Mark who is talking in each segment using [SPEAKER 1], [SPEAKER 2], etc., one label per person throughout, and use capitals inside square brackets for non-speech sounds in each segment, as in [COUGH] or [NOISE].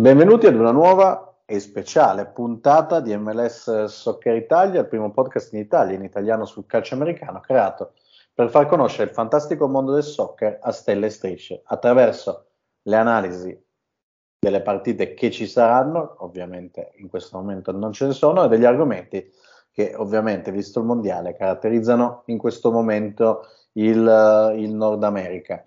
[SPEAKER 1] Benvenuti ad una nuova e speciale puntata di MLS Soccer Italia, il primo podcast in Italia, in italiano sul calcio americano, creato per far conoscere il fantastico mondo del soccer a stelle e strisce, attraverso le analisi delle partite che ci saranno, ovviamente in questo momento non ce ne sono, e degli argomenti che ovviamente, visto il mondiale, caratterizzano in questo momento il, il Nord America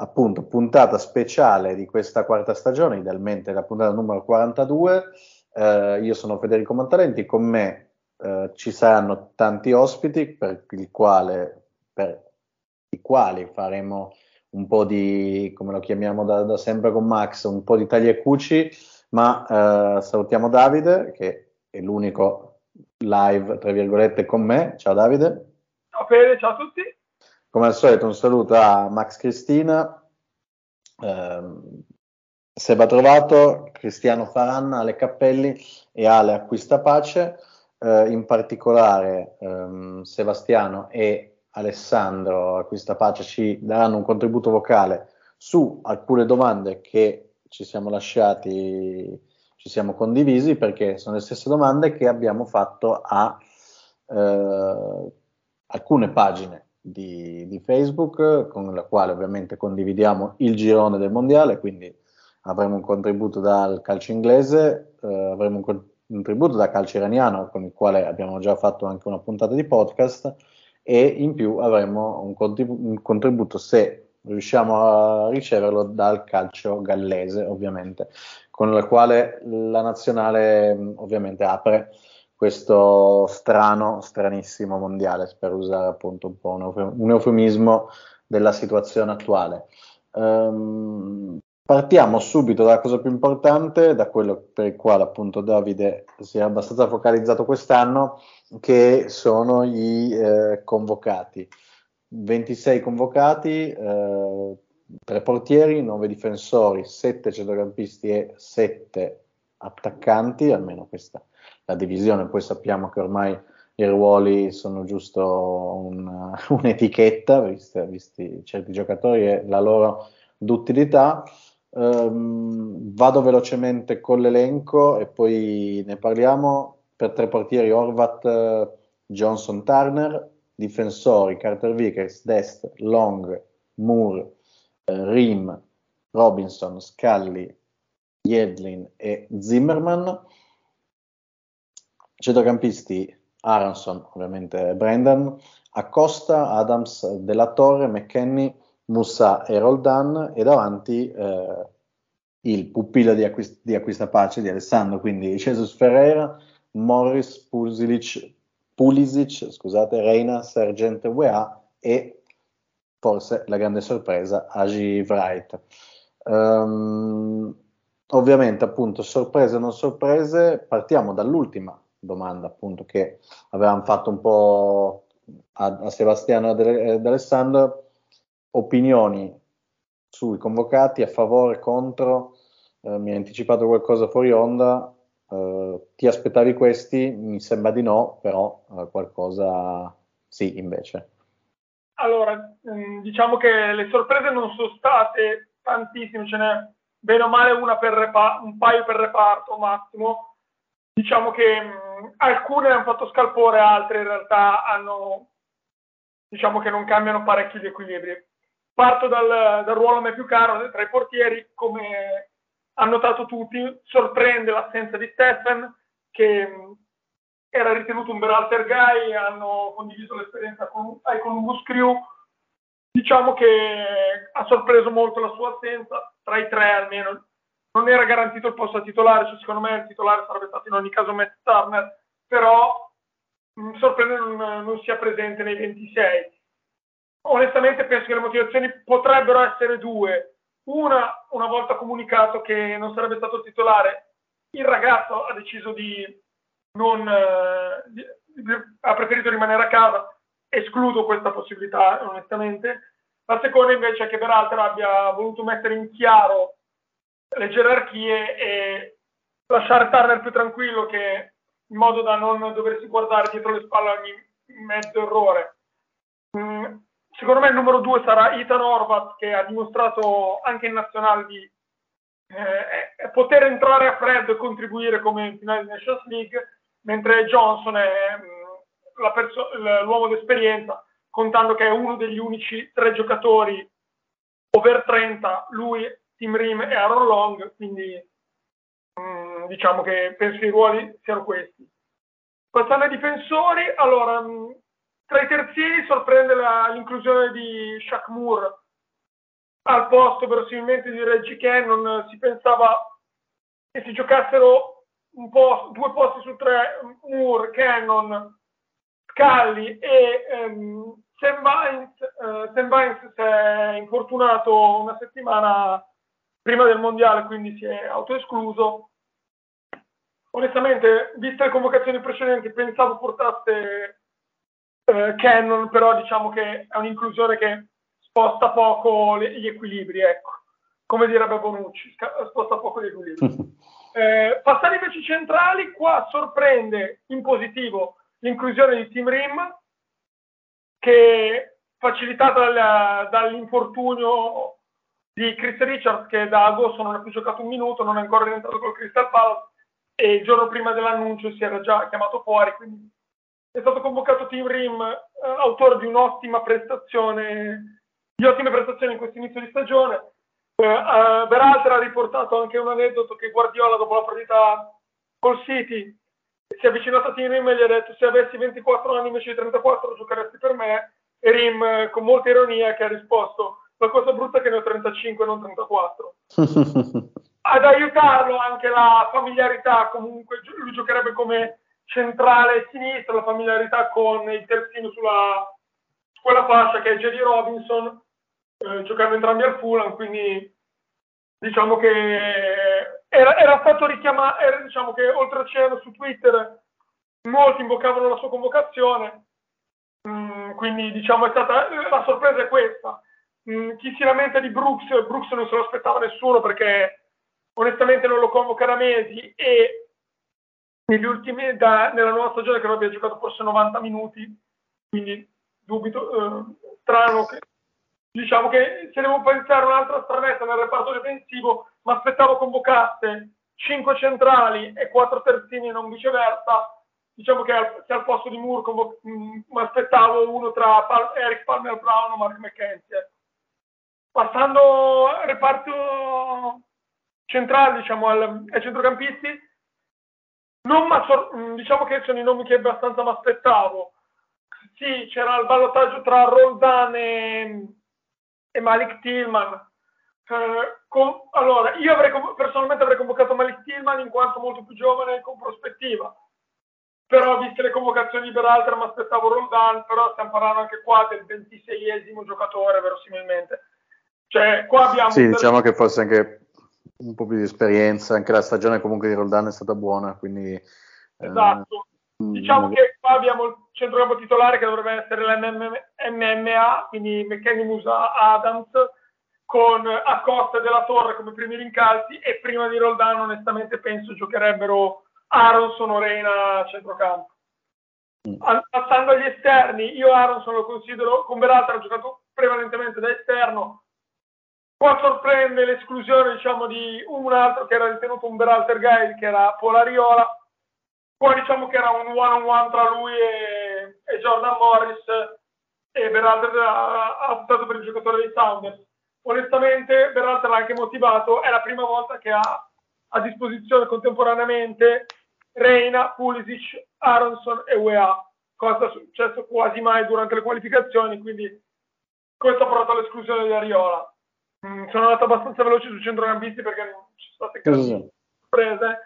[SPEAKER 1] appunto puntata speciale di questa quarta stagione, idealmente la puntata numero 42. Eh, io sono Federico Montalenti, con me eh, ci saranno tanti ospiti per, quale, per, i quali faremo un po' di, come lo chiamiamo da, da sempre con Max, un po' di tagli e cuci, ma eh, salutiamo Davide che è l'unico live, tra virgolette, con me. Ciao Davide.
[SPEAKER 2] Ciao Fede, ciao a tutti.
[SPEAKER 1] Come al solito un saluto a Max Cristina, eh, Seba Trovato, Cristiano Faranna, Ale Cappelli e Ale Acquista Pace. Eh, in particolare ehm, Sebastiano e Alessandro Acquista Pace ci daranno un contributo vocale su alcune domande che ci siamo lasciati, ci siamo condivisi perché sono le stesse domande che abbiamo fatto a eh, alcune pagine di, di, Facebook, con la quale ovviamente condividiamo il girone del mondiale, quindi avremo un contributo dal calcio inglese, eh, avremo un contributo dal calcio iraniano, con il quale abbiamo già fatto anche una puntata di podcast, e in più avremo un, contribu- un contributo, se riusciamo a riceverlo, dal calcio gallese, ovviamente, con il quale la nazionale ovviamente apre questo strano, stranissimo mondiale, per usare appunto un po' un, eufemismo della situazione attuale. Um, partiamo subito dalla cosa più importante, da quello per il quale appunto Davide si è abbastanza focalizzato quest'anno, che sono i eh, convocati. 26 convocati, eh, 3 portieri, 9 difensori, 7 centrocampisti e 7 attaccanti, almeno questa la divisione, poi sappiamo che ormai i ruoli sono giusto un, [LAUGHS] un'etichetta, visti, visti, certi giocatori e la loro d'utilità. Um, vado velocemente con l'elenco e poi ne parliamo. Per tre portieri Orvat, Johnson, Turner, difensori Carter Vickers, Dest, Long, Moore, eh, Rim, Robinson, Scully, Yedlin e Zimmerman Centrocampisti Aronson, ovviamente Brendan, Acosta, Adams, Della Torre, McKenny, Musa e Roldan e davanti eh, il pupillo di, acquist- di acquistapace di Alessandro, quindi Jesus Ferreira, Morris, Pulisic, Pulisic scusate, Reina, Sergent UEA e forse la grande sorpresa Agi Wright. Um, ovviamente appunto sorprese o non sorprese, partiamo dall'ultima domanda appunto che avevamo fatto un po' a, a Sebastiano ed Alessandro, opinioni sui convocati a favore, contro, eh, mi hai anticipato qualcosa fuori onda, eh, ti aspettavi questi? Mi sembra di no, però eh, qualcosa sì invece.
[SPEAKER 2] Allora, mm, diciamo che le sorprese non sono state tantissime, ce n'è bene o male una per repa- un paio per reparto massimo. Diciamo che mm, alcune hanno fatto scalpore, altre in realtà hanno, diciamo che non cambiano parecchio gli equilibri. Parto dal, dal ruolo a me più caro tra i portieri, come hanno notato tutti, sorprende l'assenza di Stephen, che era ritenuto un Beralter guy, hanno condiviso l'esperienza con, ai Columbus Crew. Diciamo che ha sorpreso molto la sua assenza, tra i tre almeno non era garantito il posto a titolare, cioè secondo me il titolare sarebbe stato in ogni caso Matt Turner, però mh, sorprende non, non sia presente nei 26. Onestamente penso che le motivazioni potrebbero essere due. Una, una volta comunicato che non sarebbe stato titolare, il ragazzo ha deciso di non... Eh, di, ha preferito rimanere a casa, escludo questa possibilità onestamente. La seconda invece è che Beralter abbia voluto mettere in chiaro le gerarchie e lasciare Turner più tranquillo che in modo da non doversi guardare dietro le spalle ogni mezzo errore. Mm, secondo me il numero due sarà Ethan Horvath che ha dimostrato anche in nazionale di eh, poter entrare a freddo e contribuire come in finale di Nations League, mentre Johnson è mm, perso- l'uomo d'esperienza, contando che è uno degli unici tre giocatori over 30, lui Tim Rim e Aaron Long, quindi mh, mm, diciamo che penso i ruoli siano questi. Passando ai difensori, allora, mh, mm, tra i terzini sorprende la, l'inclusione di Shaq Moore al posto verosimilmente di Reggie Cannon, si pensava che si giocassero un po', due posti su tre, Moore, Cannon, Scully e um, Sam Vines, uh, Sam Vines si è infortunato una settimana prima del mondiale, quindi si è autoescluso. Onestamente, viste le convocazioni precedenti, pensavo portasse eh, Cannon, però diciamo che è un'inclusione che sposta poco le, gli equilibri, ecco. Come direbbe Bonucci, sposta poco gli equilibri. [LAUGHS] eh, passare invece centrali, qua sorprende in positivo l'inclusione di Tim Rim, che facilitata dal, dall'infortunio di Chris Richards che da agosto non ha più giocato un minuto, non è ancora rientrato col Crystal Palace e il giorno prima dell'annuncio si era già chiamato fuori, quindi è stato convocato Tim Rim, eh, autore di un'ottima prestazione, di ottime prestazioni in questo inizio di stagione. Eh, eh, Beralter ha riportato anche un aneddoto che Guardiola dopo la partita col City si è avvicinato a Tim Rim e gli ha detto se avessi 24 anni invece di 34 giocheresti per me e Rim eh, con molta ironia che ha risposto la cosa brutta è che ne ho 35 non 34. Ad aiutarlo anche la familiarità, comunque lui giocherebbe come centrale sinistra, la familiarità con il terzino sulla quella fascia che è Jerry Robinson, eh, giocando entrambi al Fulham, quindi diciamo che era, era stato richiamato, era, diciamo che oltreoceano su Twitter molti invocavano la sua convocazione, mm, quindi diciamo è stata la sorpresa è questa Mm, chi si lamenta di Brooks, Brooks non se lo aspettava nessuno perché onestamente non lo convoca da mesi e negli ultimi, da, nella nuova stagione credo abbia giocato forse 90 minuti, quindi dubito, eh, strano che diciamo che se devo pensare un'altra stranezza nel reparto difensivo, mi aspettavo convocasse 5 centrali e 4 terzini e non viceversa, diciamo che al, che al posto di Moore mi mm, aspettavo uno tra Pal- Eric Palmer Brown o Mark McKenzie. Passando al reparto centrale, diciamo, al, ai centrocampisti, non ma, diciamo che sono i nomi che abbastanza mi aspettavo. Sì, c'era il ballottaggio tra Roldan e, e Malik Tillman. Eh, con, allora, io avrei, personalmente avrei convocato Malik Tillman in quanto molto più giovane e con prospettiva. Però, viste le convocazioni di Beralter, mi aspettavo Roldan, però stiamo parlando anche qua del 26esimo giocatore, verosimilmente. Cioè, qua abbiamo
[SPEAKER 1] sì, diciamo che forse anche un po' più di esperienza, anche la stagione comunque di Roldan è stata buona, quindi...
[SPEAKER 2] Eh, esatto. Eh, diciamo che qua abbiamo il centrocampo titolare che dovrebbe essere l'MMA, quindi McKenny Musa Adams, con Acosta Della Torre come primi rincalzi e prima di Roldan onestamente penso giocherebbero Aronson o Reina a centrocampo. Mm. Passando agli esterni, io Aronson lo considero, con Beralta ha giocato prevalentemente da esterno, Qua sorprende l'esclusione diciamo, di un altro che era ritenuto un Beralter guy, che era Polariola. Qua diciamo che era un one-on-one tra lui e, e Jordan Morris e Beralter ha, optato per il giocatore dei Sounders. Onestamente Beralter l'ha anche motivato, è la prima volta che ha a disposizione contemporaneamente Reina, Pulisic, Aronson e UEA, cosa successo quasi mai durante le qualificazioni, quindi questo ha portato all'esclusione di Ariola. Mm, sono andato abbastanza veloce sui centrocampisti perché non ci sono state grandi sorprese.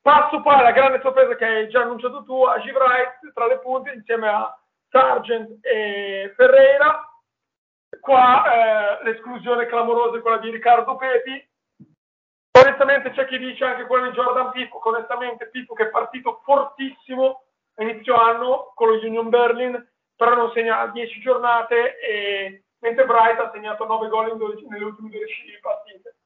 [SPEAKER 2] Passo poi alla grande sorpresa che hai già annunciato tu, a Wright tra le punte insieme a Sargent e Ferreira. Qua eh, l'esclusione clamorosa è quella di Riccardo Pepi. Onestamente c'è chi dice anche quella di Jordan Pippo, onestamente Pippo che è partito fortissimo a inizio anno con lo Union Berlin, però non segna 10 giornate, e, mentre Bright ha segnato 9 gol in 12 nelle ultime 12 partite.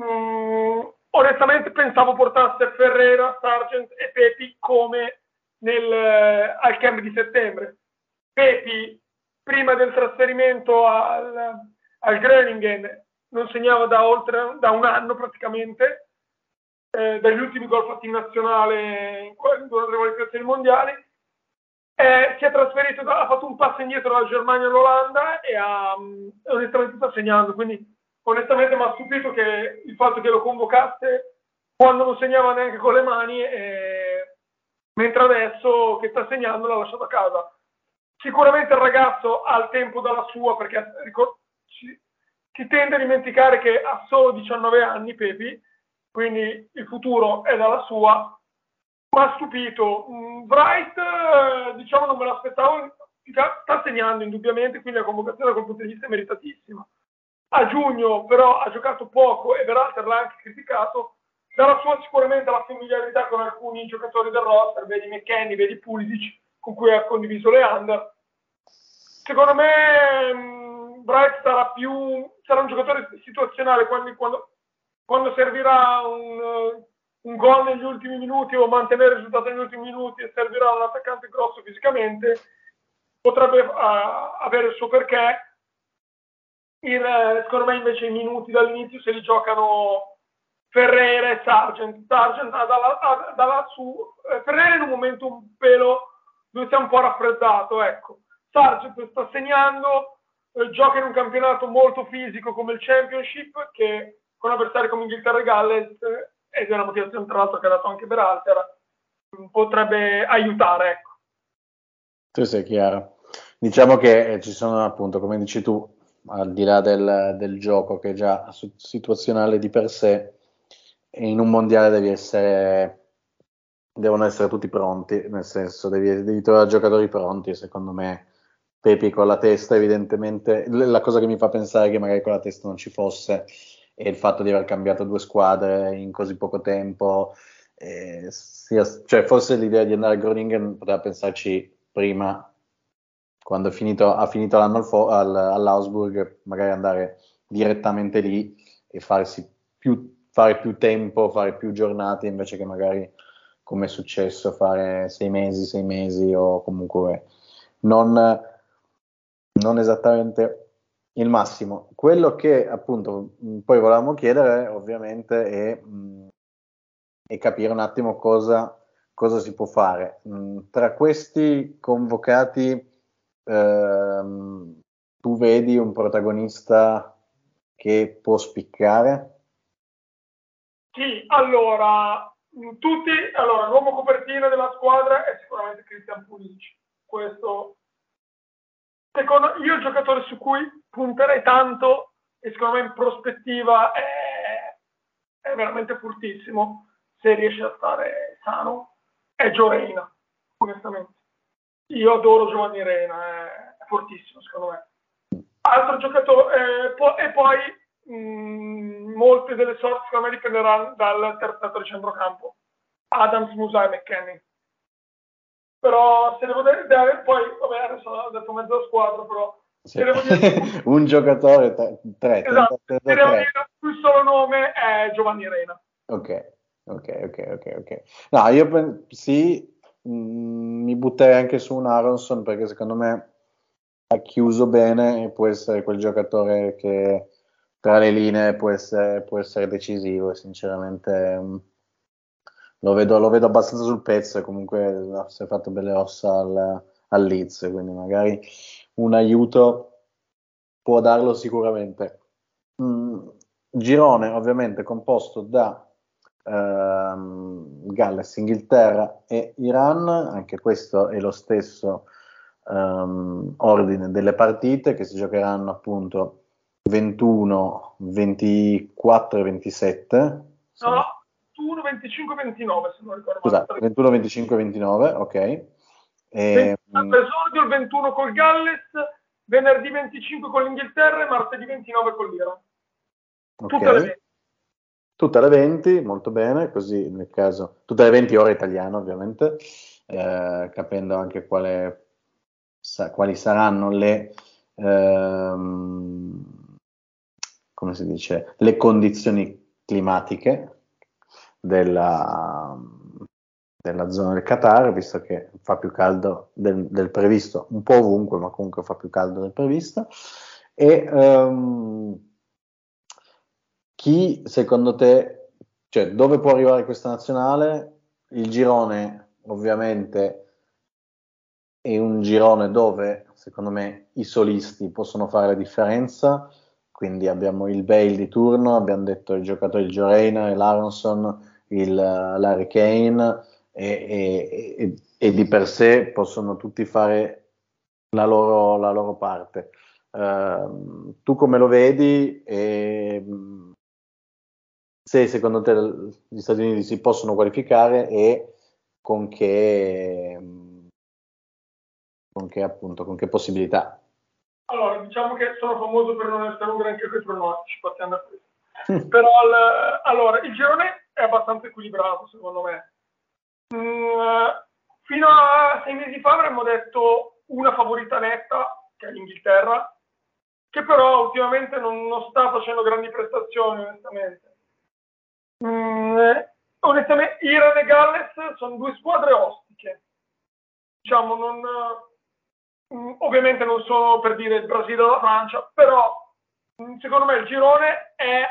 [SPEAKER 2] Mm, onestamente pensavo portasse Ferreira, Sargent e Pepi come nel, eh, al camp di settembre. Pepi prima del trasferimento al, al Groningen non segnava da oltre da un anno praticamente, eh, dagli ultimi gol fatti in nazionale in, durante le qualificazioni mondiali. Eh, si è trasferito, ha fatto un passo indietro dalla Germania all'Olanda e ha, onestamente sta segnando. Quindi, onestamente, mi ha stupito che il fatto che lo convocasse quando non segnava neanche con le mani, eh, mentre adesso che sta segnando l'ha lasciato a casa. Sicuramente il ragazzo ha il tempo dalla sua perché si tende a dimenticare che ha solo 19 anni Pepi, quindi il futuro è dalla sua. Mi ha stupito. Mm, Bright, eh, diciamo, non me l'aspettavo, sta segnando indubbiamente, quindi la convocazione dal punto di vista è meritatissima. A giugno però ha giocato poco e Veralter l'ha anche criticato. Dalla sua sicuramente la familiarità con alcuni giocatori del roster, vedi McKenny, vedi Pulisic, con cui ha condiviso le under. Secondo me Bright sarà più sarà un giocatore situazionale quando, quando, quando servirà un, un gol negli ultimi minuti o mantenere il risultato negli ultimi minuti e servirà un attaccante grosso fisicamente, potrebbe uh, avere il suo perché. Il, secondo me invece i minuti dall'inizio se li giocano Ferreira e Sargent. Sargent ha dalla, ha dalla su, eh, in un momento un pelo dove si è un po' raffreddato, ecco. Sargent sta segnando, eh, gioca in un campionato molto fisico come il Championship, che con avversari come Inghilterra e Galles, eh, ed è una motivazione tra l'altro che ha dato anche Beralter, potrebbe aiutare. Ecco.
[SPEAKER 1] Tu sei chiaro. Diciamo che eh, ci sono appunto, come dici tu, al di là del, del gioco che è già situazionale di per sé, in un mondiale devi essere devono essere tutti pronti, nel senso devi, devi trovare giocatori pronti, secondo me Pepi con la testa evidentemente, la cosa che mi fa pensare che magari con la testa non ci fosse è il fatto di aver cambiato due squadre in così poco tempo, eh, sia, cioè forse l'idea di andare a Groningen poteva pensarci prima, quando finito, ha finito l'anno al, al, all'Augsburg, magari andare direttamente lì e farsi più, fare più tempo, fare più giornate invece che magari come è successo fare sei mesi, sei mesi o comunque non, non esattamente il massimo. Quello che appunto poi volevamo chiedere ovviamente è, mh, è capire un attimo cosa, cosa si può fare. Mh, tra questi convocati ehm, tu vedi un protagonista che può spiccare?
[SPEAKER 2] Sì, allora tutti, allora, l'uomo copertina della squadra è sicuramente Christian Pulisic. Questo, secondo io, il giocatore su cui punterei tanto e secondo me in prospettiva è, è veramente fortissimo se riesce a stare sano è Gio Reina, onestamente. Io adoro Giovanni Reina, è, fortissimo secondo me. Altro giocatore, eh, po- e poi mh, molte delle sorti secondo me dipenderanno dal terzetto di centrocampo, Adams, Musa e McKenny. Però se devo dare, poi, vabbè, adesso ho detto mezza squadra, però
[SPEAKER 1] sì. se devo dire... [LAUGHS] un giocatore, tre, tre,
[SPEAKER 2] esatto. tre, devo dire il solo nome è Giovanni Reina.
[SPEAKER 1] Ok, ok, ok, ok. okay. No, io pen- sì, mh, mi butterei anche su un Aronson perché secondo me ha chiuso bene e può essere quel giocatore che tra le linee può essere, può essere decisivo e sinceramente um, lo, vedo, lo, vedo, abbastanza sul pezzo e comunque si è fatto belle ossa al, al Leeds, quindi magari un aiuto può darlo sicuramente. Mm, girone ovviamente composto da ehm, Galles, Inghilterra e Iran, anche questo è lo stesso um, ordine delle partite che si giocheranno appunto 21, 24 e 27.
[SPEAKER 2] No, 21, 25 e 29 se non ricordo
[SPEAKER 1] Scusa,
[SPEAKER 2] male.
[SPEAKER 1] 21, 25 e 29, ok. E, mm,
[SPEAKER 2] L'esordio il 21 col Galles, venerdì 25 con l'Inghilterra e martedì 29 con l'Iran.
[SPEAKER 1] ok.
[SPEAKER 2] Tutte le 20.
[SPEAKER 1] Tutte alle 20, molto bene, così nel caso, tutte le 20 ore italiano ovviamente, eh, capendo anche quale, sa- quali saranno le, ehm, come si dice, le condizioni climatiche della, della zona del Qatar, visto che fa più caldo del, del previsto, un po' ovunque, ma comunque fa più caldo del previsto. E ehm, chi secondo te, cioè dove può arrivare questa nazionale? Il girone ovviamente è un girone dove secondo me i solisti possono fare la differenza, quindi abbiamo il Bale di turno, abbiamo detto i giocatori il Joe Reina, l'Aronson, il uh, Larry Kane e, e- e- di per sé possono tutti fare la loro, la loro parte. Ehm, tu come lo vedi? E, mh, se secondo te gli Stati Uniti si possono qualificare e con che, con che appunto, con che possibilità?
[SPEAKER 2] Allora, diciamo che sono famoso per non essere un granché questo. [LAUGHS] Però il- allora, il girone è abbastanza equilibrato secondo me. Mm, fino a sei mesi fa avremmo detto una favorita netta, che è l'Inghilterra, che però ultimamente non, non sta facendo grandi prestazioni, onestamente. Mm, onestamente, Iran e Galles sono due squadre ostiche. Diciamo, non, mm, ovviamente non sono per dire il Brasile o la Francia, però mm, secondo me il girone è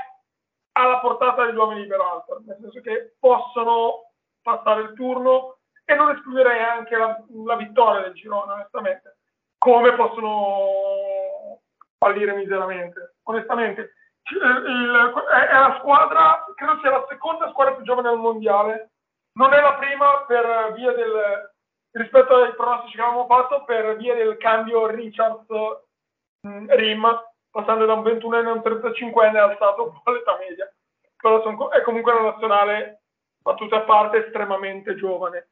[SPEAKER 2] alla portata degli uomini di Beralter, nel senso che possono passare il turno e non escluderei anche la, la vittoria del girone, onestamente, come possono fallire miseramente. Onestamente, c- il- è, è la squadra, credo sia la seconda squadra più giovane al mondiale, non è la prima per via del, rispetto ai pronostici che avevamo fatto, per via del cambio Richards-Rim, passando da un 21enne a un 35enne alzato un po' l'età media. Però son co- è comunque una nazionale, battute a parte, estremamente giovane,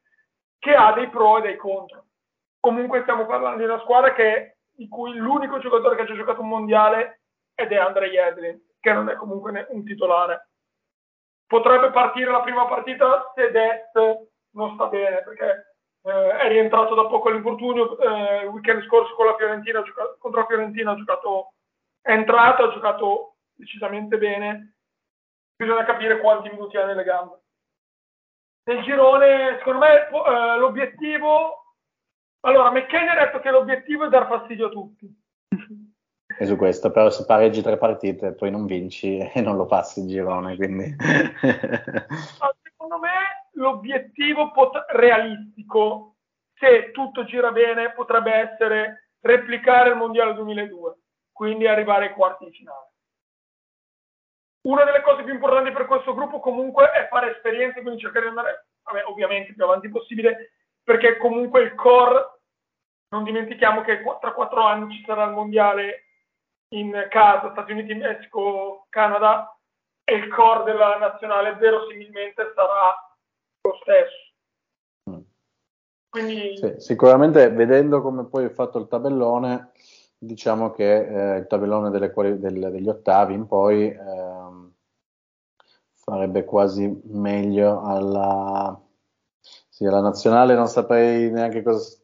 [SPEAKER 2] che ha dei pro e dei contro. Comunque stiamo parlando di una squadra che, di cui l'unico giocatore che ha già giocato un mondiale è De Andre Yedlin, che non è comunque un titolare. Potrebbe partire la prima partita se Dest non sta bene, perché eh, è rientrato da poco all'infortunio, eh, il weekend scorso con la Fiorentina, ha giocato- contro la Fiorentina ha giocato, è entrato, ha giocato decisamente bene, bisogna capire quanti minuti ha nelle gambe. Nel girone, secondo me, eh, l'obiettivo... Allora, McKenny ha detto che l'obiettivo è dar fastidio a tutti.
[SPEAKER 1] E su questo, però se pareggi tre partite poi non vinci [LAUGHS] e non lo passi il girone, quindi...
[SPEAKER 2] Secondo me l'obiettivo pot- realistico, se tutto gira bene, potrebbe essere replicare il Mondiale 2002, quindi arrivare ai quarti di finale. Una delle cose più importanti per questo gruppo comunque è fare esperienze, quindi cercare di andare, vabbè, ovviamente più avanti possibile, perché comunque il core, non dimentichiamo che tra quattro anni ci sarà il Mondiale in casa, Stati Uniti, Messico, Canada, e il core della nazionale verosimilmente sarà lo stesso.
[SPEAKER 1] Mm.
[SPEAKER 2] Quindi
[SPEAKER 1] Sì, sicuramente vedendo come poi è fatto il tabellone, diciamo che eh, il tabellone delle quali- del- degli ottavi in poi ehm, farebbe quasi meglio alla, sì, alla nazionale, non saprei neanche cosa,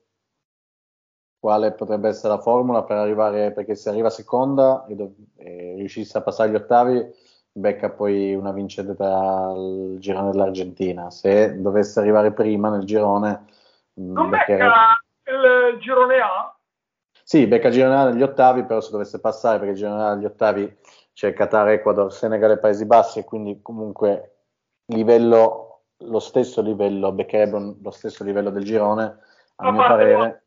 [SPEAKER 1] quale potrebbe essere la formula per arrivare, perché se arriva seconda e, e riuscisse a passare gli ottavi, becca poi una vincente tra il girone dell'Argentina. Se dovesse arrivare prima nel girone, mh,
[SPEAKER 2] non becca il girone A,
[SPEAKER 1] sì, becca girone negli ottavi, però se dovesse passare, perché girone negli ottavi c'è Qatar, Ecuador, Senegal e Paesi Bassi, e quindi comunque livello, lo stesso livello, beccherebbe lo stesso livello del girone, a
[SPEAKER 2] A
[SPEAKER 1] mio parere.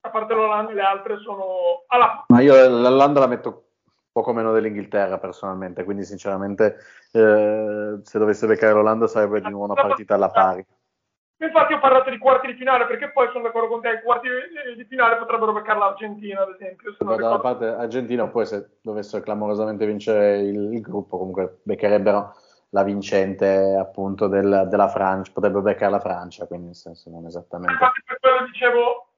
[SPEAKER 2] a parte l'Olanda, le altre sono alla
[SPEAKER 1] Ma io l'Olanda la metto poco meno dell'Inghilterra personalmente, quindi sinceramente eh, se dovesse beccare l'Olanda sarebbe di nuovo una partita alla pari.
[SPEAKER 2] Infatti ho parlato di quarti di finale perché poi sono d'accordo con te, i quarti di finale potrebbero beccare l'Argentina ad esempio. Se
[SPEAKER 1] dalla parte Argentina poi se dovessero clamorosamente vincere il, il gruppo comunque beccherebbero la vincente appunto del, della Francia, potrebbero beccare la Francia, quindi nel senso non esattamente.
[SPEAKER 2] Infatti per quello dicevo,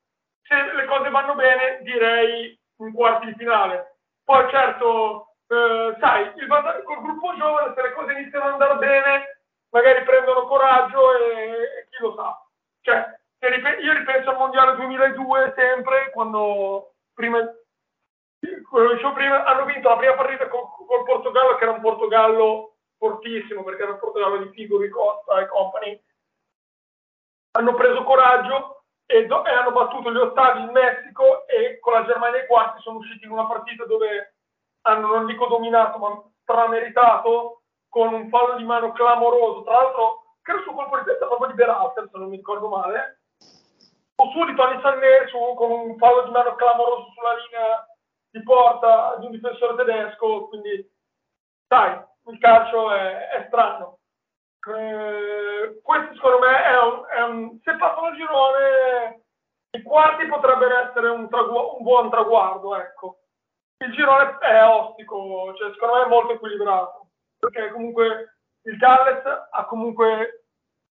[SPEAKER 2] se le cose vanno bene direi un quarti di finale. Poi certo, eh, sai, il, col gruppo giovane se le cose iniziano ad andare bene magari prendono coraggio e, e chi lo sa. Cioè, io ripenso al Mondiale 2002 sempre, quando prima, prima, hanno vinto la prima partita col, col Portogallo, che era un Portogallo fortissimo, perché era un Portogallo di Figuri, Costa e compagni. Hanno preso coraggio e, do, e hanno battuto gli ottavi in Messico e con la Germania ai quarti sono usciti in una partita dove hanno, non dico dominato, ma strameritato con un fallo di mano clamoroso, tra l'altro credo su colpo di testa proprio di Berhalter, se non mi ricordo male, o su di Tony Sanné con un fallo di mano clamoroso sulla linea di porta di un difensore tedesco, quindi sai, il calcio è, è strano. Eh, questo secondo me è un, è un se passano il girone i quarti potrebbero essere un, tragu- un buon traguardo, ecco. Il girone è ostico, cioè secondo me è molto equilibrato perché comunque il Galles ha comunque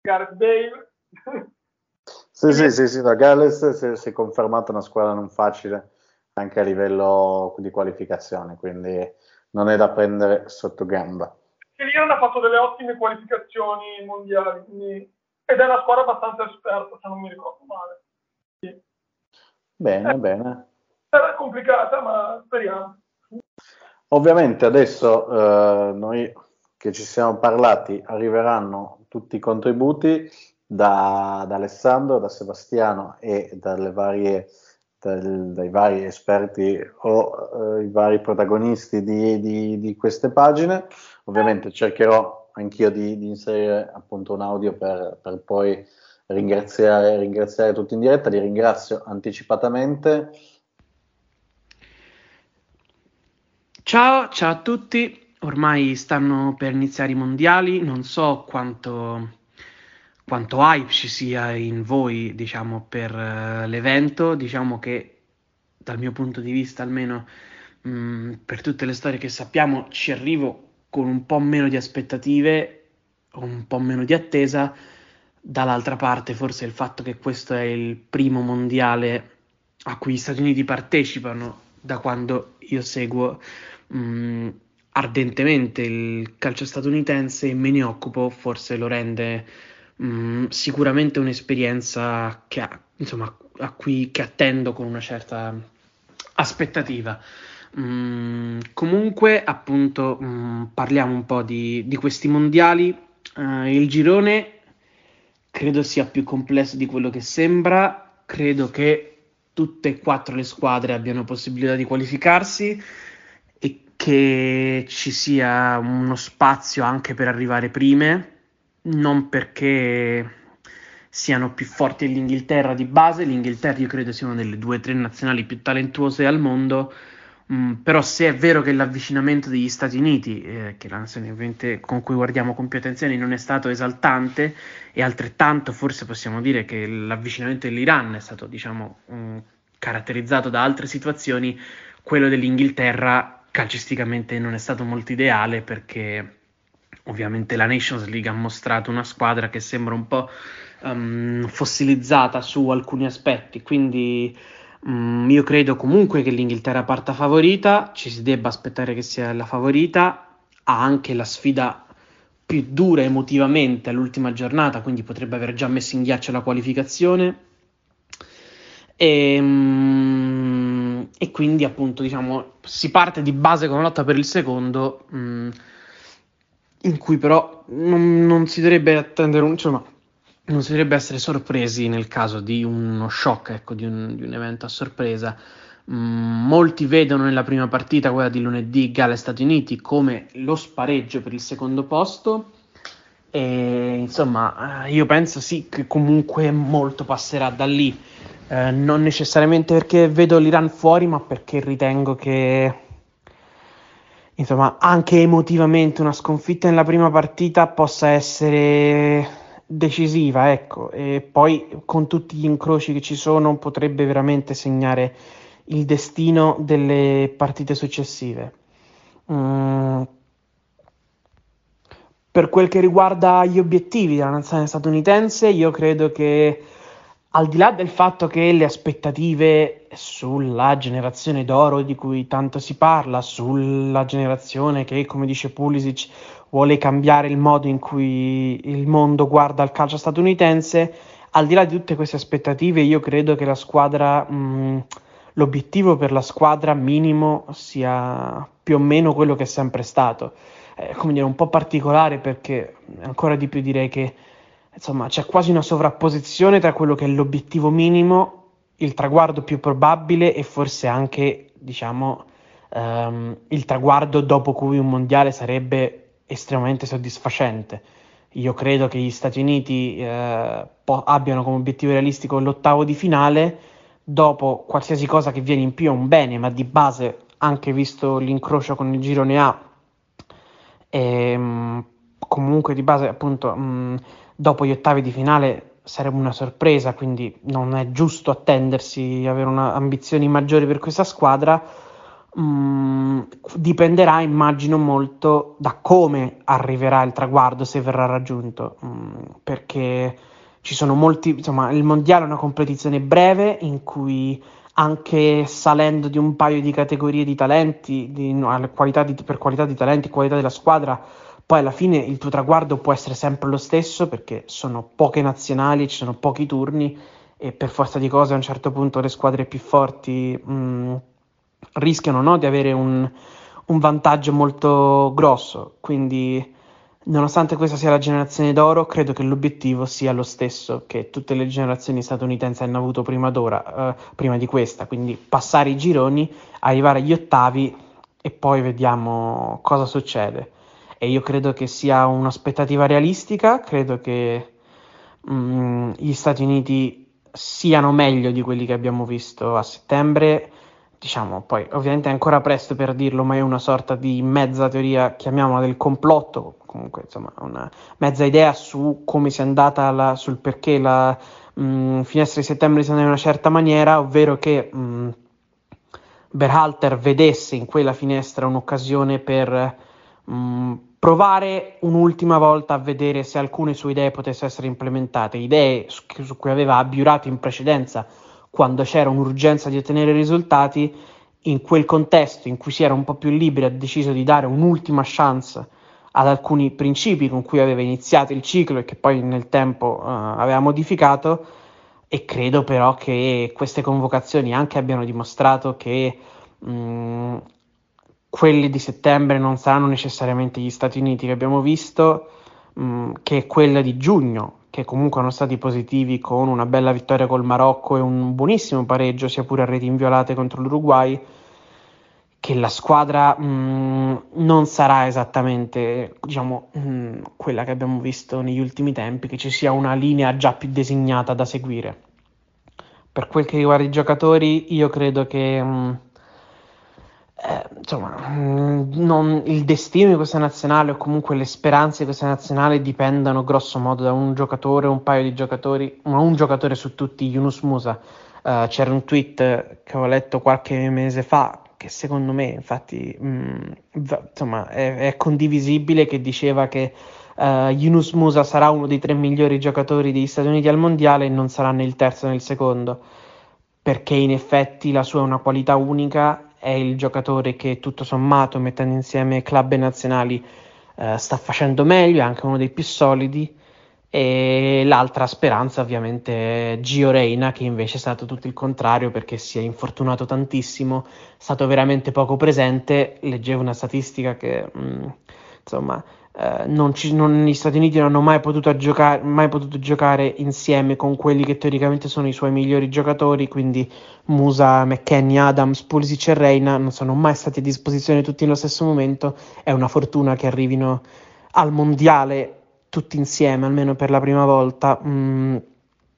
[SPEAKER 2] Gareth Bale. [LAUGHS]
[SPEAKER 1] sì, sì, sì, sì, la Galles si, si è confermata una squadra non facile anche a livello di qualificazione, quindi non è da prendere sotto gamba.
[SPEAKER 2] L'Iran ha fatto delle ottime qualificazioni mondiali, quindi... ed è una squadra abbastanza esperta, se non mi ricordo male. Sì.
[SPEAKER 1] Bene, eh, bene.
[SPEAKER 2] Sarà complicata, ma speriamo.
[SPEAKER 1] Ovviamente adesso eh, noi che ci siamo parlati arriveranno tutti i contributi da, da Alessandro, da Sebastiano e varie, dal, dai vari esperti o eh, i vari protagonisti di, di, di, queste pagine. Ovviamente cercherò anch'io di, di inserire appunto un audio per, per poi ringraziare, ringraziare tutti in diretta. Li ringrazio anticipatamente
[SPEAKER 3] Ciao, ciao a tutti. Ormai stanno per iniziare i mondiali, non so quanto, quanto hype ci sia in voi, diciamo, per uh, l'evento. Diciamo che dal mio punto di vista, almeno mh, mm, per tutte le storie che sappiamo, ci arrivo con un po' meno di aspettative, un po' meno di attesa. Dall'altra parte, forse il fatto che questo è il primo mondiale a cui gli Stati Uniti partecipano da quando io seguo mh, mm, ardentemente il calcio statunitense e me ne occupo, forse lo rende mh, mm, sicuramente un'esperienza che, ha, insomma, a cui che attendo con una certa aspettativa. Mm, comunque, appunto, mm, parliamo un po' di, di questi mondiali. Uh, il girone credo sia più complesso di quello che sembra. Credo che tutte e quattro le squadre abbiano possibilità di qualificarsi che ci sia uno spazio anche per arrivare prime, non perché siano più forti dell'Inghilterra di base, l'Inghilterra io credo sia una delle due o tre nazionali più talentuose al mondo, mm, però se è vero che l'avvicinamento degli Stati Uniti, eh, che la nazione ovviamente con cui guardiamo con più attenzione, non è stato esaltante, e altrettanto forse possiamo dire che l'avvicinamento dell'Iran è stato diciamo mh, caratterizzato da altre situazioni, quello dell'Inghilterra calcisticamente non è stato molto ideale perché ovviamente la Nations League ha mostrato una squadra che sembra un po' um, fossilizzata su alcuni aspetti, quindi um, io credo comunque che l'Inghilterra parta favorita, ci si debba aspettare che sia la favorita, ha anche la sfida più dura emotivamente all'ultima giornata, quindi potrebbe aver già messo in ghiaccio la qualificazione. E, um, e quindi appunto diciamo si parte di base con la lotta per il secondo mm, in cui però non, non, si dovrebbe attendere un insomma non si dovrebbe essere sorpresi nel caso di uno shock ecco di un, di un evento a sorpresa. Mm, molti vedono nella prima partita quella di lunedì Galles-Stati Uniti come lo spareggio per il secondo posto. E insomma io penso sì che comunque molto passerà da lì. Eh, non necessariamente perché vedo l'Iran fuori, ma perché ritengo che insomma anche emotivamente una sconfitta nella prima partita possa essere decisiva, ecco, e poi con tutti gli incroci che ci sono potrebbe veramente segnare il destino delle partite successive. Mm. Per quel che riguarda gli obiettivi della nazionale statunitense, io credo che al di là del fatto che le aspettative sulla generazione d'oro di cui tanto si parla, sulla generazione che, come dice Pulisic, vuole cambiare il modo in cui il mondo guarda il calcio statunitense, al di là di tutte queste aspettative, io credo che la squadra, mh, l'obiettivo per la squadra minimo sia più o meno quello che è sempre stato. È come dire, un po' particolare perché ancora di più direi che insomma c'è quasi una sovrapposizione tra quello che è l'obiettivo minimo, il traguardo più probabile e forse anche, diciamo, um, il traguardo dopo cui un mondiale sarebbe estremamente soddisfacente. Io credo che gli Stati Uniti eh, po- abbiano come obiettivo realistico l'ottavo di finale, dopo qualsiasi cosa che viene in più è un bene, ma di base, anche visto l'incrocio con il girone A, ehm, comunque di base appunto mh, dopo gli ottavi di finale sarebbe una sorpresa, quindi non è giusto attendersi avere una, ambizioni maggiori per questa squadra. Mm, dipenderà, immagino, molto da come arriverà il traguardo, se verrà raggiunto, mm, perché ci sono molti, insomma, il mondiale è una competizione breve in cui anche salendo di un paio di categorie di talenti, di, no, qualità di, per qualità di talenti, qualità della squadra, poi alla fine il tuo traguardo può essere sempre lo stesso perché sono poche nazionali, ci sono pochi turni e per forza di cose a un certo punto le squadre più forti mh, mm, rischiano no, di avere un, un vantaggio molto grosso. Quindi Nonostante questa sia la generazione d'oro, credo che l'obiettivo sia lo stesso che tutte le generazioni statunitensi hanno avuto prima d'ora, eh, prima di questa, quindi passare i gironi, arrivare agli ottavi e poi vediamo cosa succede. E io credo che sia un'aspettativa realistica, credo che mh, mm, gli Stati Uniti siano meglio di quelli che abbiamo visto a settembre diciamo, poi ovviamente è ancora presto per dirlo, ma è una sorta di mezza teoria, chiamiamola del complotto, comunque insomma una mezza idea su come sia andata, la, sul perché la mh, mm, finestra di settembre sia andata in una certa maniera, ovvero che mh, mm, Berhalter vedesse in quella finestra un'occasione per mh, mm, provare un'ultima volta a vedere se alcune sue idee potessero essere implementate, idee su, su cui aveva abbiurato in precedenza quando c'era un'urgenza di ottenere risultati, in quel contesto in cui si era un po' più liberi, ha deciso di dare un'ultima chance ad alcuni principi con cui aveva iniziato il ciclo e che poi nel tempo uh, aveva modificato. E credo però che queste convocazioni anche abbiano dimostrato che mh, mm, quelli di settembre non saranno necessariamente gli Stati Uniti. Che abbiamo visto, mh, mm, che quelle di giugno che comunque sono stati positivi con una bella vittoria col Marocco e un buonissimo pareggio, sia pure a reti inviolate contro l'Uruguay, che la squadra mh, mm, non sarà esattamente diciamo, mh, mm, quella che abbiamo visto negli ultimi tempi, che ci sia una linea già più designata da seguire. Per quel che riguarda i giocatori, io credo che... Mh, mm, eh, insomma, mm, non, il destino di questa nazionale o comunque le speranze di questa nazionale dipendono grosso modo da un giocatore, un paio di giocatori, ma un giocatore su tutti, Yunus Musa. Uh, c'era un tweet che ho letto qualche mese fa che secondo me infatti mh, mm, insomma, è, è, condivisibile che diceva che uh, Yunus Musa sarà uno dei tre migliori giocatori degli Stati Uniti al mondiale e non sarà né il terzo né il secondo perché in effetti la sua è una qualità unica è il giocatore che tutto sommato, mettendo insieme club e nazionali, eh, sta facendo meglio, è anche uno dei più solidi. E l'altra speranza ovviamente è Gio Reina, che invece è stato tutto il contrario perché si è infortunato tantissimo, è stato veramente poco presente. Leggevo una statistica che mh, mm, insomma eh, non ci, non, gli Stati Uniti non hanno mai potuto, giocare, mai potuto giocare insieme con quelli che teoricamente sono i suoi migliori giocatori, quindi Musa, McKenny, Adams, Pulisic e Reina non sono mai stati a disposizione tutti nello stesso momento. È una fortuna che arrivino al mondiale tutti insieme, almeno per la prima volta. Mm,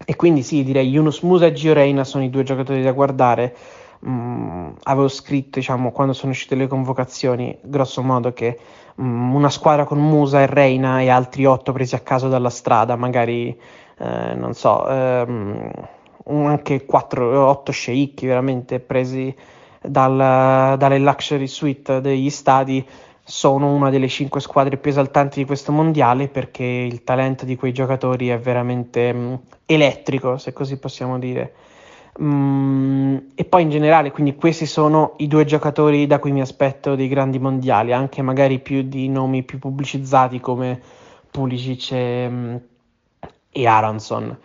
[SPEAKER 3] e quindi sì, direi Yunus Musa e Gio Reina sono i due giocatori da guardare. mh, avevo scritto, diciamo, quando sono uscite le convocazioni, grosso modo che mh, una squadra con Musa e Reina e altri otto presi a caso dalla strada, magari, eh, non so, ehm, anche 4-8 sceicchi veramente presi dal, dalle luxury suite degli stadi sono una delle cinque squadre più esaltanti di questo mondiale perché il talento di quei giocatori è veramente mh, elettrico, se così possiamo dire. Mm, e poi in generale, quindi questi sono i due giocatori da cui mi aspetto dei grandi mondiali, anche magari più di nomi più pubblicizzati come Pulisic e, mm, e Aronson.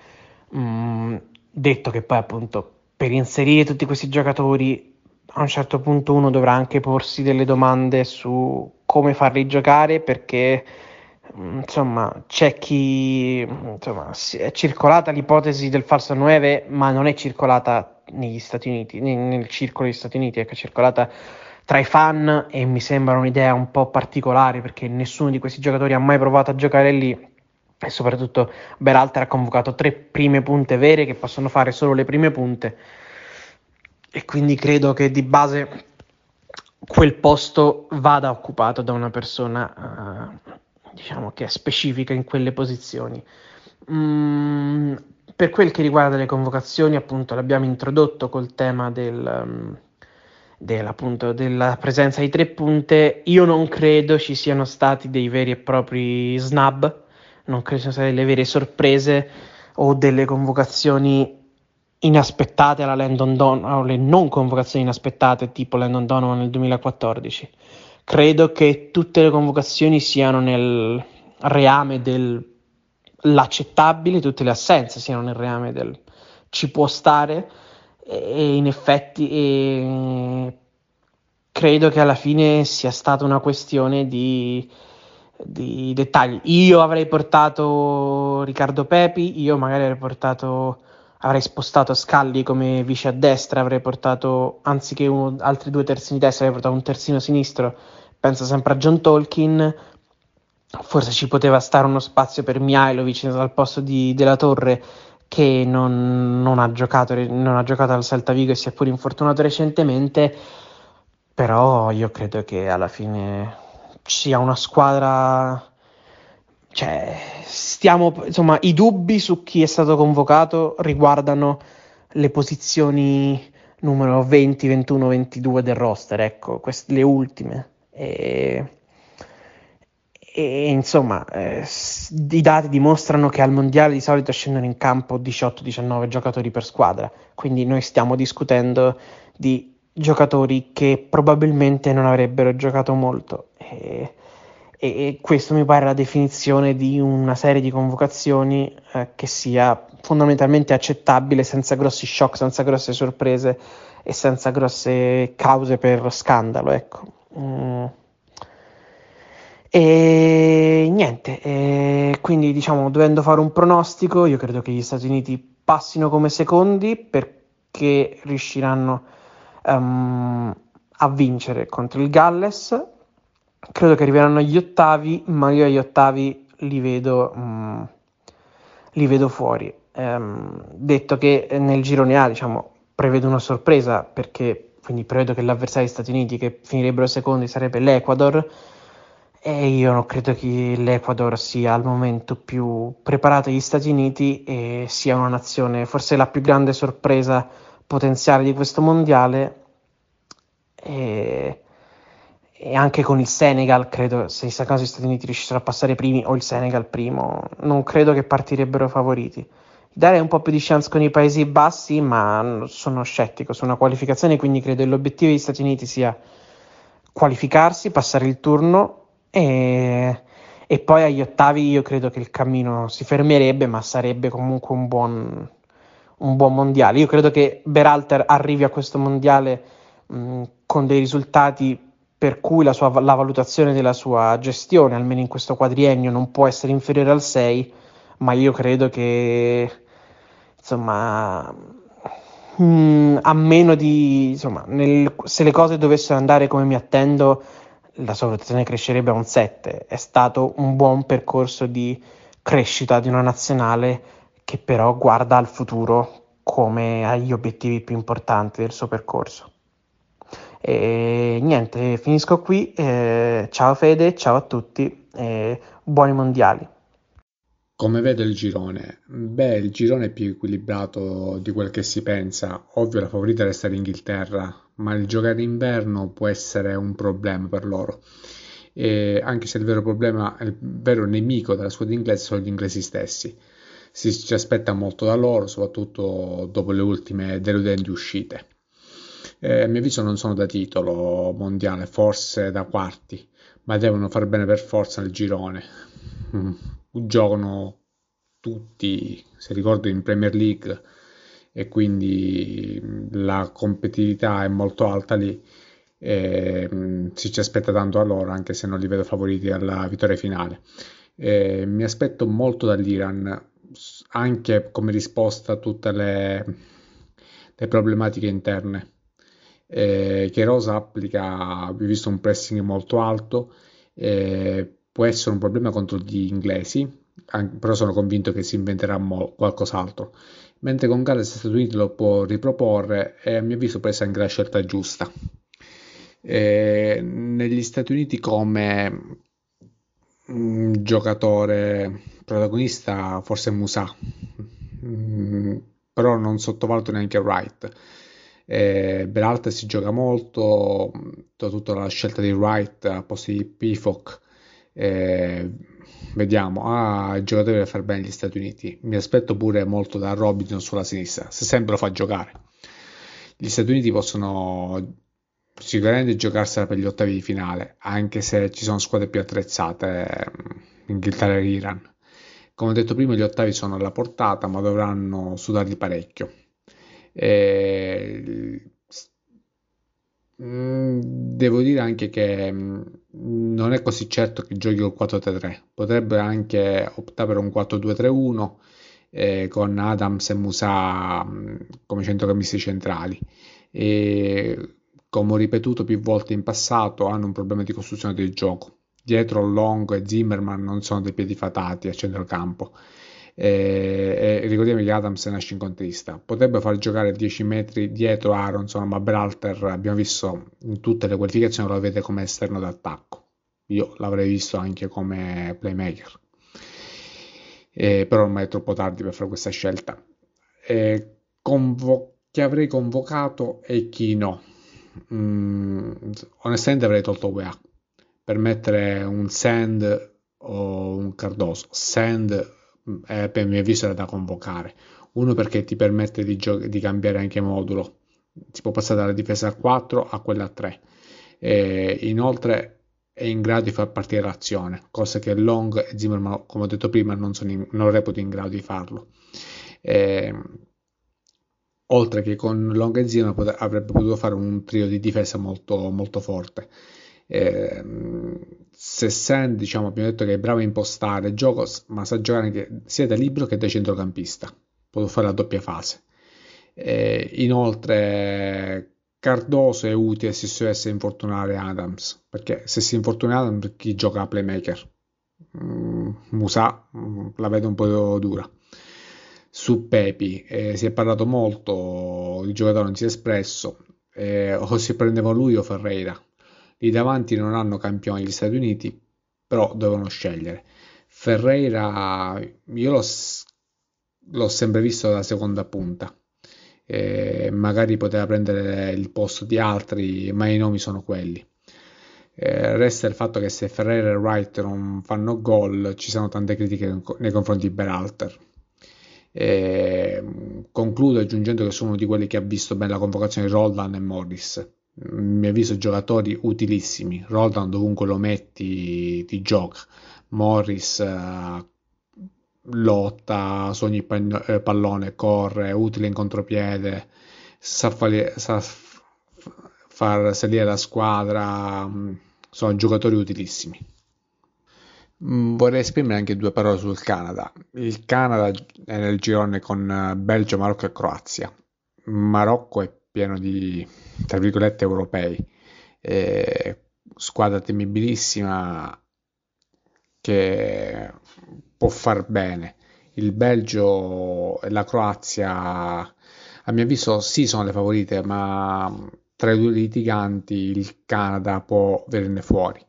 [SPEAKER 3] Mm, detto che poi appunto per inserire tutti questi giocatori a un certo punto uno dovrà anche porsi delle domande su come farli giocare perché insomma, c'è chi insomma, è circolata l'ipotesi del falso 9, ma non è circolata negli Stati Uniti, nel, circolo degli Stati Uniti, è circolata tra i fan e mi sembra un'idea un po' particolare perché nessuno di questi giocatori ha mai provato a giocare lì e soprattutto Beralter ha convocato tre prime punte vere che possono fare solo le prime punte. E quindi credo che di base quel posto vada occupato da una persona uh, diciamo che è specifica in quelle posizioni. Mm, per quel che riguarda le convocazioni, appunto, l'abbiamo introdotto col tema del, um, del, appunto, della presenza di tre punte. Io non credo ci siano stati dei veri e propri snub, non credo ci siano state delle vere sorprese o delle convocazioni inaspettate alla Landon Donovan, o le non convocazioni inaspettate tipo Landon Donovan nel 2014 credo che tutte le convocazioni siano nel reame dell'accettabile, tutte le assenze siano nel reame del ci può stare e in effetti e credo che alla fine sia stata una questione di, di dettagli. Io avrei portato Riccardo Pepi, io magari avrei portato avrei spostato Scalli come vice a destra, avrei portato anziché uno, altri due terzini destra, avrei portato un terzino sinistro penso sempre a John Tolkien, forse ci poteva stare uno spazio per Mihailovic al posto di Della Torre che non, non, ha giocato, non ha giocato al Salta Vigo e si è pure infortunato recentemente, però io credo che alla fine sia una squadra... Cioè, stiamo, insomma, i dubbi su chi è stato convocato riguardano le posizioni numero 20, 21, 22 del roster, ecco, queste, le ultime. E, e insomma, eh, i dati dimostrano che al mondiale di solito scendono in campo 18-19 giocatori per squadra, quindi noi stiamo discutendo di giocatori che probabilmente non avrebbero giocato molto. E, e questo mi pare la definizione di una serie di convocazioni eh, che sia fondamentalmente accettabile senza grossi shock, senza grosse sorprese e senza grosse cause per scandalo. Ecco. Mm. E niente, e quindi diciamo dovendo fare un pronostico, io credo che gli Stati Uniti passino come secondi perché riusciranno um, a vincere contro il Galles. Credo che arriveranno agli ottavi, ma io agli ottavi li vedo, um, li vedo fuori. Um, detto che nel girone A, diciamo, prevedo una sorpresa perché quindi prevedo che l'avversario degli Stati Uniti che finirebbero secondi sarebbe l'Ecuador. E io non credo che l'Ecuador sia al momento più preparato agli Stati Uniti e sia una nazione, forse la più grande sorpresa potenziale di questo mondiale. E, e anche con il Senegal credo se in caso gli Stati Uniti riuscissero a passare primi o il Senegal primo non credo che partirebbero favoriti Darei un po' più di chance con i Paesi Bassi, ma sono scettico su una qualificazione, quindi credo che l'obiettivo degli Stati Uniti sia qualificarsi, passare il turno e, e poi agli ottavi io credo che il cammino si fermerebbe, ma sarebbe comunque un buon, un buon mondiale. Io credo che Beralter arrivi a questo mondiale mh, con dei risultati per cui la, sua, la valutazione della sua gestione, almeno in questo quadriennio, non può essere inferiore al 6 ma io credo che insomma mm, a meno di insomma nel, se le cose dovessero andare come mi attendo la sua valutazione crescerebbe a un 7 è stato un buon percorso di crescita di una nazionale che però guarda al futuro come agli obiettivi più importanti del suo percorso. E niente, finisco qui. Eh, ciao Fede, ciao a tutti, eh, buoni mondiali.
[SPEAKER 4] Come vedo il girone? Beh, il girone è più equilibrato di quel che si pensa. Ovvio la favorita resta l'Inghilterra, ma il giocare inverno può essere un problema per loro. E anche se il vero problema, il vero nemico della squadra inglese sono gli inglesi stessi. Si ci aspetta molto da loro, soprattutto dopo le ultime deludenti uscite. Eh, a mio avviso non sono da titolo mondiale, forse da quarti, ma devono far bene per forza nel girone. Mm. Giocano tutti, se ricordo, in Premier League e quindi la competitività è molto alta lì. E, si ci aspetta tanto a loro, anche se non li vedo favoriti alla vittoria finale. E, mi aspetto molto dall'Iran, anche come risposta a tutte le, le problematiche interne eh, che Rosa applica, ho visto un pressing molto alto, eh, può essere un problema contro gli inglesi, però sono convinto che si inventerà mo- qualcos'altro. Mentre con Galles e Stati Uniti lo può riproporre e a mio avviso può essere anche la scelta giusta. Eh, negli Stati Uniti come un giocatore protagonista forse Musa, mm, però non sottovaluto neanche Wright eh, si gioca molto, soprattutto la scelta di Wright a posto di Pifoc. Eh, vediamo, ah, il giocatore deve fare bene gli Stati Uniti. Mi aspetto pure molto da Robinson sulla sinistra, se sempre lo fa giocare. Gli Stati Uniti possono sicuramente giocarsela per gli ottavi di finale, anche se ci sono squadre più attrezzate, Inghilterra e Iran. Come ho detto prima, gli ottavi sono alla portata, ma dovranno sudarli parecchio. Eh, mm, devo dire anche che mm, non è così certo che giochi col 4-3-3, potrebbe anche optare per un 4-2-3-1 eh, con Adams e Musa mm, come centrocampisti centrali. E, come ho ripetuto più volte in passato, hanno un problema di costruzione del gioco. Dietro Longo e Zimmerman non sono dei piedi fatati a centrocampo e, e ricordiamo che Adams è una cinquantista. Potrebbe far giocare 10 metri dietro Aronson ma Beralter abbiamo visto in tutte le qualificazioni lo vede come esterno d'attacco. Io l'avrei visto anche come playmaker. Eh, però ormai è troppo tardi per fare questa scelta. Eh, convo- chi avrei convocato e chi no? Mm, onestamente avrei tolto UEA per mettere un Sand o un Cardoso. Sand eh, per mio avviso era da convocare. Uno perché ti permette di, gio- di cambiare anche modulo, si può passare dalla difesa a 4 a quella a 3. E inoltre è in grado di far partire l'azione, cosa che Long e Zimmerman, come ho detto prima, non, sono in, non reputo in grado di farlo. E, oltre che con Long e Zimmerman pot- avrebbe potuto fare un trio di difesa molto, molto forte. Eh, se Sand, diciamo, abbiamo detto che è bravo a impostare il gioco, ma sa giocare anche sia da libero che da centrocampista. Può fare la doppia fase. Eh, inoltre, Cardoso è utile se si dovesse infortunare Adams, perché se si infortuna Adams, chi gioca a playmaker? Mm, Musa mm, la vedo un po' dura. Su Pepi eh, si è parlato molto, il giocatore non si è espresso, eh, o si prendeva lui o Ferreira Lì davanti non hanno campioni gli Stati Uniti, però devono scegliere. Ferreira, io l'ho, l'ho sempre visto da seconda punta. Eh, magari poteva prendere il posto di altri, ma i nomi sono quelli. Eh, resta il fatto che se Ferreira e Wright non fanno gol, ci sono tante critiche nei confronti di Beralter. Eh, concludo aggiungendo che sono uno di quelli che ha visto bene la convocazione di Roldan e Morris mi avviso giocatori utilissimi. Roldan dovunque lo metti ti gioca. Morris eh, lotta su ogni eh, pallone, corre, utile in contropiede, sa, fare, sa far salire la squadra. Mm, sono giocatori utilissimi. Mm, vorrei esprimere anche due parole sul Canada. Il Canada è nel girone con eh, Belgio, Marocco e Croazia. Marocco è pieno di, tra virgolette, europei. Eh, squadra temibilissima che può far bene. il Belgio e la Croazia, a mio avviso, sì, sono le favorite, ma tra i due litiganti il Canada può venirne fuori.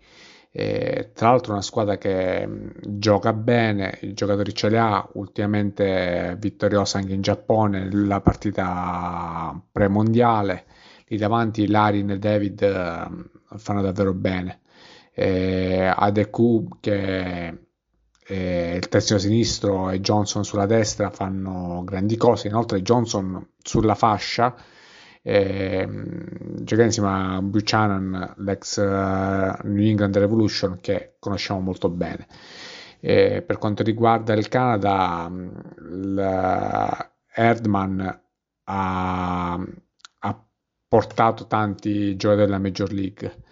[SPEAKER 4] E, tra l'altro una squadra che mh, gioca bene, i giocatori ce li ha, ultimamente vittoriosa anche in Giappone, la partita premondiale, lì davanti Larin e David uh, fanno davvero bene. E, Adeku che è il terzino sinistro e Johnson sulla destra fanno grandi cose, inoltre Johnson sulla fascia eh, giocare insieme a Buchanan, l'ex uh, New England Revolution, che conosciamo molto bene. Eh, per quanto riguarda il Canada, Erdman ha, ha, portato tanti giocatori della Major League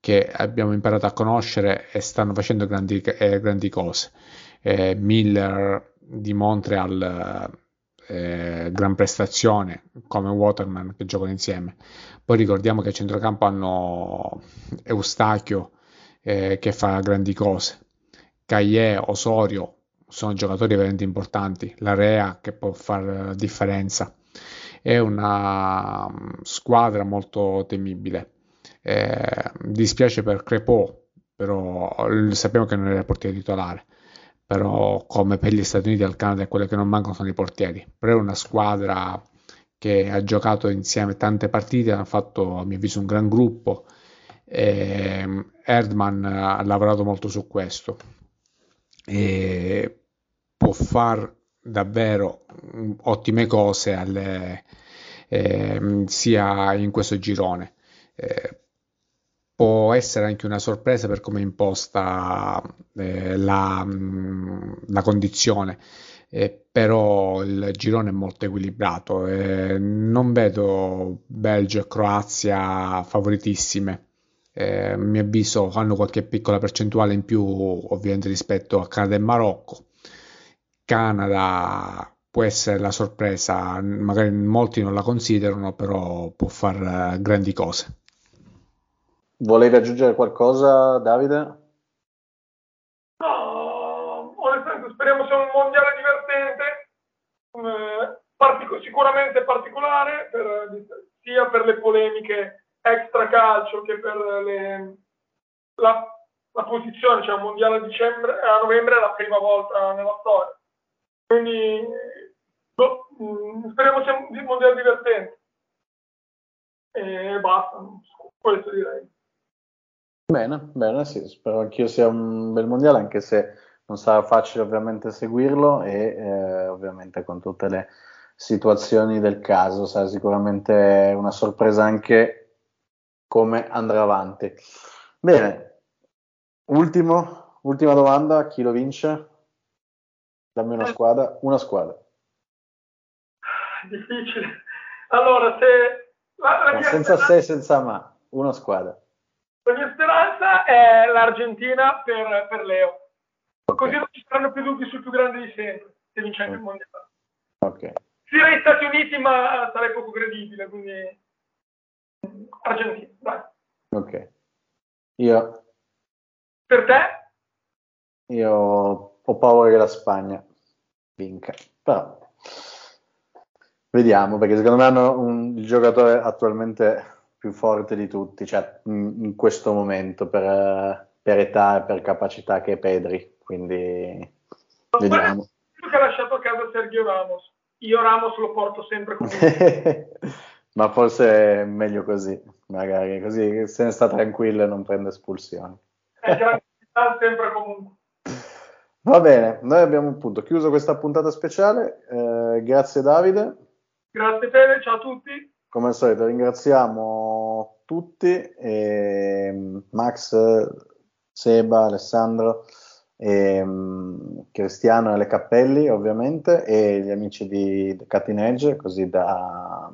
[SPEAKER 4] che abbiamo imparato a conoscere e stanno facendo grandi, eh, grandi cose. Eh, Miller di Montreal eh, gran prestazione come Waterman che giocano insieme. Poi ricordiamo che a centrocampo hanno Eustachio eh, che fa grandi cose, Cagliè, Osorio sono giocatori veramente importanti, L'Area che può fare differenza. È una mm, squadra molto temibile. Eh, dispiace per Crepò, però sappiamo che non è il portiere titolare però come per gli Stati Uniti e il Canada quelle che non mancano sono i portieri, però è una squadra che ha giocato insieme tante partite, hanno fatto a mio avviso un gran gruppo. E Erdman ha lavorato molto su questo. E può far davvero ottime cose alle, eh, sia in questo girone. Eh, può essere anche una sorpresa per come è imposta eh, la, mm, la, condizione. Eh, però il girone è molto equilibrato. Eh, non vedo Belgio e Croazia favoritissime. Eh, a mio avviso hanno qualche piccola percentuale in più, ovviamente, rispetto a Canada e Marocco. Canada può essere la sorpresa, magari molti non la considerano, però può fare grandi cose.
[SPEAKER 1] Volevi aggiungere qualcosa, Davide?
[SPEAKER 2] No, onestamente speriamo sia un mondiale divertente, eh, partico- sicuramente particolare, per, sia per le polemiche extra calcio che per le, la, la, posizione, cioè un mondiale a, dicembre, a novembre è la prima volta nella storia. Quindi boh, mm, speriamo sia un mondiale divertente. E basta, questo direi.
[SPEAKER 1] Bene, bene, sì, spero anch'io sia un bel mondiale, anche se non sarà facile ovviamente seguirlo e eh, ovviamente con tutte le situazioni del caso sarà sicuramente una sorpresa anche come andrà avanti. Bene, ultimo, ultima domanda, chi lo vince? Dammi una squadra, una squadra.
[SPEAKER 2] Difficile. Allora, se...
[SPEAKER 1] La, la senza se, senza ma, una squadra.
[SPEAKER 2] La mia speranza è l'Argentina per, per Leo. Okay. Così non ci saranno più dubbi sul più grande di sempre, se vincente il mondiale.
[SPEAKER 1] Ok.
[SPEAKER 2] Direi Stati Uniti, ma sarei poco credibile, quindi Argentina, dai.
[SPEAKER 1] Ok. Io...
[SPEAKER 2] Per te?
[SPEAKER 1] Io ho paura che la Spagna vinca, però vediamo, perché secondo me hanno un, il giocatore attualmente più forte di tutti, cioè in, questo momento per, per, età e per capacità che è Pedri, quindi
[SPEAKER 2] Ma vediamo. che ha lasciato a casa Sergio Ramos, io Ramos lo porto sempre con me. [LAUGHS]
[SPEAKER 1] Ma forse è meglio così, magari così se ne sta tranquillo e non prende espulsioni.
[SPEAKER 2] È tranquillità sempre comunque.
[SPEAKER 1] Va bene, noi abbiamo appunto chiuso questa puntata speciale. Eh, grazie Davide.
[SPEAKER 2] Grazie Fede, ciao a tutti.
[SPEAKER 1] Come al solito ringraziamo tutti, eh, Max, Seba, Alessandro, eh, Cristiano e le Cappelli ovviamente e gli amici di Cutting Edge così da,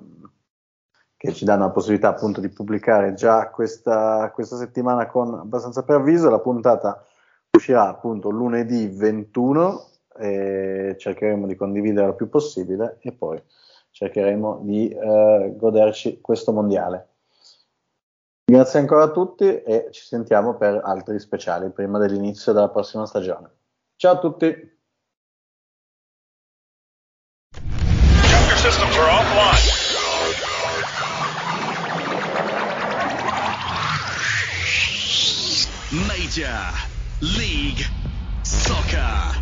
[SPEAKER 1] che ci danno la possibilità appunto di pubblicare già questa, questa settimana con abbastanza preavviso. La puntata uscirà appunto lunedì 21 e cercheremo di condividere il più possibile e poi cercheremo di eh, goderci questo mondiale. Grazie ancora a tutti e ci sentiamo per altri speciali prima dell'inizio della prossima stagione. Ciao a tutti!
[SPEAKER 5] Major League Soccer.